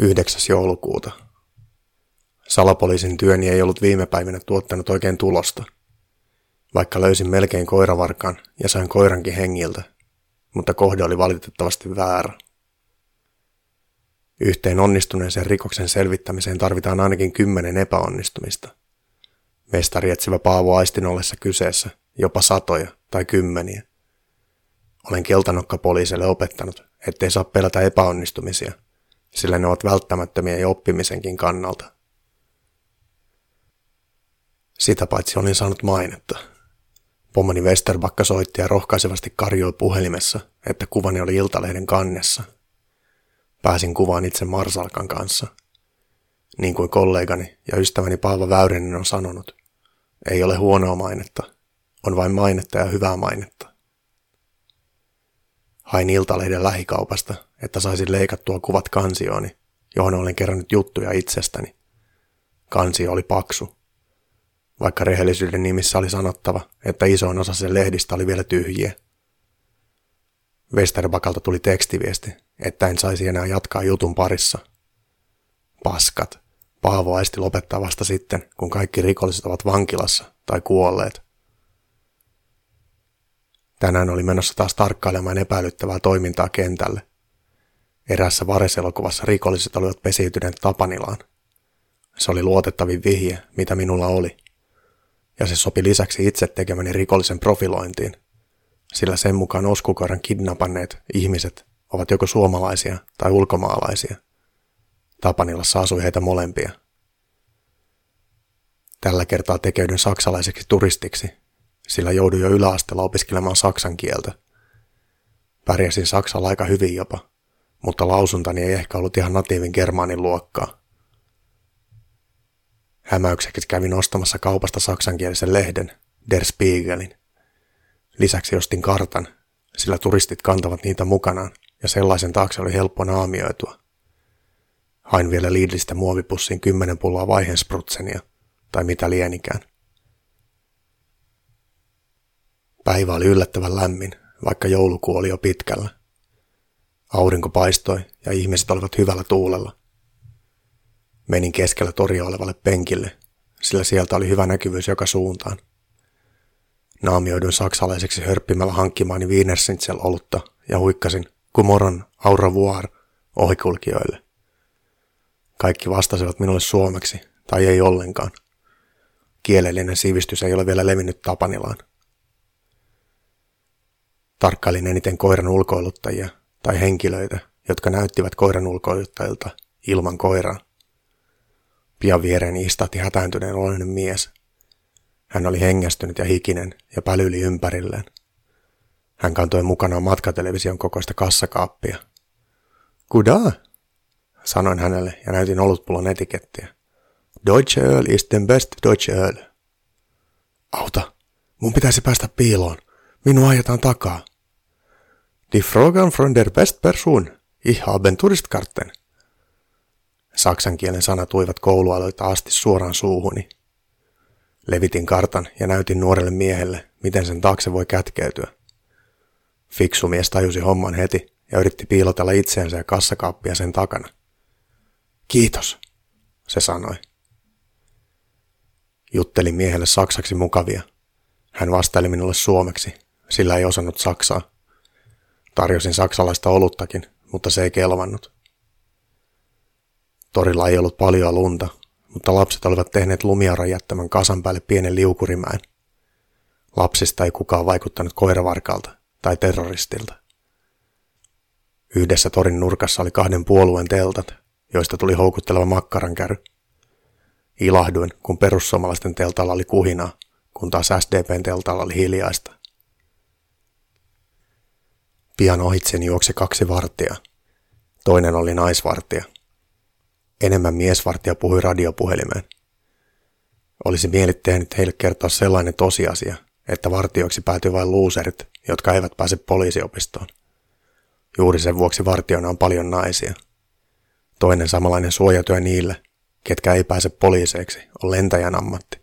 9. joulukuuta. Salapoliisin työni ei ollut viime päivinä tuottanut oikein tulosta. Vaikka löysin melkein koiravarkan ja sain koirankin hengiltä, mutta kohde oli valitettavasti väärä. Yhteen onnistuneeseen rikoksen selvittämiseen tarvitaan ainakin kymmenen epäonnistumista. Mestari etsivä Paavo Aistin ollessa kyseessä, jopa satoja tai kymmeniä. Olen keltanokka poliisille opettanut, ettei saa pelätä epäonnistumisia, sillä ne ovat välttämättömiä jo oppimisenkin kannalta. Sitä paitsi olin saanut mainetta. Pomoni Westerbakka soitti ja rohkaisevasti karjoi puhelimessa, että kuvani oli Iltalehden kannessa. Pääsin kuvaan itse Marsalkan kanssa. Niin kuin kollegani ja ystäväni Paava Väyrynen on sanonut, ei ole huonoa mainetta, on vain mainetta ja hyvää mainetta. Hain Iltalehden lähikaupasta, että saisin leikattua kuvat kansiooni, johon olen kerännyt juttuja itsestäni. Kansio oli paksu. Vaikka rehellisyyden nimissä oli sanottava, että isoin osa sen lehdistä oli vielä tyhjiä. Westerbakalta tuli tekstiviesti, että en saisi enää jatkaa jutun parissa. Paskat. Paavo aisti lopettaa vasta sitten, kun kaikki rikolliset ovat vankilassa tai kuolleet. Tänään oli menossa taas tarkkailemaan epäilyttävää toimintaa kentälle. Erässä vareselokuvassa rikolliset olivat pesiytyneet Tapanilaan. Se oli luotettavin vihje, mitä minulla oli. Ja se sopi lisäksi itse tekemäni rikollisen profilointiin, sillä sen mukaan oskukoiran kidnapanneet ihmiset ovat joko suomalaisia tai ulkomaalaisia. Tapanilassa asui heitä molempia. Tällä kertaa tekeydyn saksalaiseksi turistiksi sillä jouduin jo yläasteella opiskelemaan saksan kieltä. Pärjäsin saksalla aika hyvin jopa, mutta lausuntani ei ehkä ollut ihan natiivin germaanin luokkaa. Hämäykseksi kävin ostamassa kaupasta saksankielisen lehden, Der Spiegelin. Lisäksi ostin kartan, sillä turistit kantavat niitä mukanaan, ja sellaisen taakse oli helppo naamioitua. Hain vielä Lidlistä muovipussiin kymmenen pulloa vaihenssprutsenia, tai mitä lienikään. Päivä oli yllättävän lämmin, vaikka joulukuu oli jo pitkällä. Aurinko paistoi ja ihmiset olivat hyvällä tuulella. Menin keskellä toria olevalle penkille, sillä sieltä oli hyvä näkyvyys joka suuntaan. Naamioidun saksalaiseksi hörppimällä hankkimaani Wienersintsel olutta ja huikkasin kumoron au revoir ohikulkijoille. Kaikki vastasivat minulle suomeksi, tai ei ollenkaan. Kielellinen sivistys ei ole vielä levinnyt Tapanilaan. Tarkkailin eniten koiran ulkoiluttajia tai henkilöitä, jotka näyttivät koiran ulkoiluttajilta ilman koiraa. Pian viereeni istahti hätääntyneen oloinen mies. Hän oli hengästynyt ja hikinen ja pälyili ympärilleen. Hän kantoi mukanaan matkatelevision kokoista kassakaappia. Kuda? Sanoin hänelle ja näytin olutpullon etikettiä. Deutsche Öl ist den best Deutsche Öl. Auta, mun pitäisi päästä piiloon. Minua ajetaan takaa. Die Fragen von der Westperson. Ich habe Turistkarten. Saksan kielen sanat tuivat koulualoita asti suoraan suuhuni. Levitin kartan ja näytin nuorelle miehelle, miten sen taakse voi kätkeytyä. Fiksu mies tajusi homman heti ja yritti piilotella itseensä ja kassakaappia sen takana. Kiitos, se sanoi. Juttelin miehelle saksaksi mukavia. Hän vastaili minulle suomeksi, sillä ei osannut saksaa. Tarjosin saksalaista oluttakin, mutta se ei kelvannut. Torilla ei ollut paljon lunta, mutta lapset olivat tehneet lumiaran jättämän kasan päälle pienen liukurimäen. Lapsista ei kukaan vaikuttanut koiravarkalta tai terroristilta. Yhdessä torin nurkassa oli kahden puolueen teltat, joista tuli houkutteleva makkarankäry. Ilahduin, kun perussuomalaisten teltalla oli kuhinaa, kun taas SDPn teltalla oli hiljaista. Pian ohitseni juoksi kaksi varttia. Toinen oli naisvartija. Enemmän miesvartija puhui radiopuhelimeen. Olisi mieli tehnyt heille kertoa sellainen tosiasia, että vartioiksi päätyy vain luuserit, jotka eivät pääse poliisiopistoon. Juuri sen vuoksi vartijoina on paljon naisia. Toinen samanlainen suojatyö niille, ketkä ei pääse poliiseiksi, on lentäjän ammatti.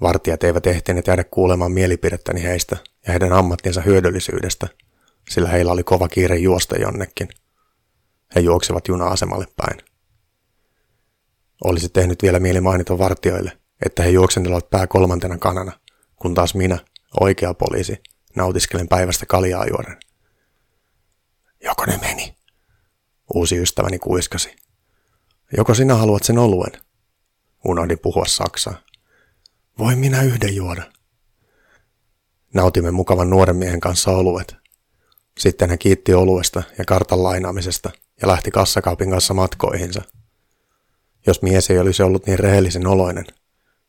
Vartijat eivät ehtineet jäädä kuulemaan mielipidettäni heistä ja heidän ammattinsa hyödyllisyydestä, sillä heillä oli kova kiire juosta jonnekin. he juoksivat juna-asemalle päin. Olisi tehnyt vielä mieli mainita vartioille, että he juoksentelevat pää kolmantena kanana, kun taas minä, oikea poliisi, nautiskelen päivästä kaljaa juoren. Joko ne meni? Uusi ystäväni kuiskasi. Joko sinä haluat sen oluen? Unohdin puhua saksaa. Voi minä yhden juoda. Nautimme mukavan nuoren miehen kanssa oluet. Sitten hän kiitti oluesta ja kartan lainaamisesta ja lähti kassakaapin kanssa matkoihinsa. Jos mies ei olisi ollut niin rehellisen oloinen,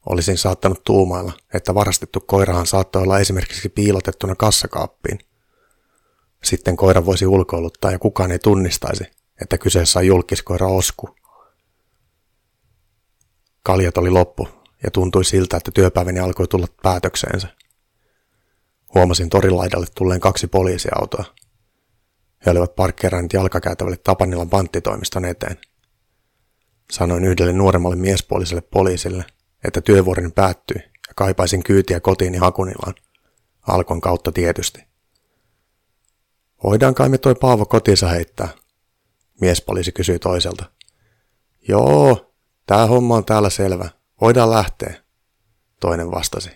olisin saattanut tuumailla, että varastettu koirahan saattoi olla esimerkiksi piilotettuna kassakaappiin. Sitten koira voisi ulkoiluttaa ja kukaan ei tunnistaisi, että kyseessä on julkiskoira Osku. Kaljat oli loppu ja tuntui siltä, että työpäiväni alkoi tulla päätökseensä. Huomasin torilaidalle tulleen kaksi poliisiautoa. He olivat parkkeeranneet jalkakäytävälle Tapanilan panttitoimiston eteen. Sanoin yhdelle nuoremmalle miespuoliselle poliisille, että työvuoroni päättyi ja kaipaisin kyytiä kotiini Hakunilaan. Alkon kautta tietysti. Voidaan kai me toi Paavo kotinsa heittää? Miespoliisi kysyi toiselta. Joo, tää homma on täällä selvä. Voidaan lähteä, toinen vastasi.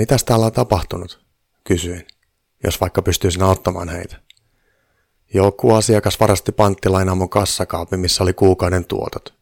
Mitäs täällä on tapahtunut? Kysyin, jos vaikka pystyisin auttamaan heitä. Joku asiakas varasti panttilainaa mun kassakaapin, missä oli kuukauden tuotot.